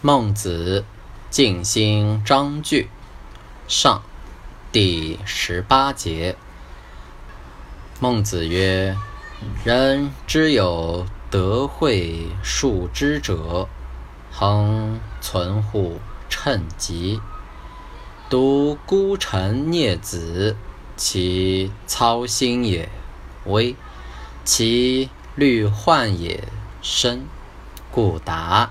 孟子《静心章句》上第十八节，孟子曰：“人之有德惠数之者，恒存乎称极。独孤臣孽子，其操心也微，其虑患也深，故达。”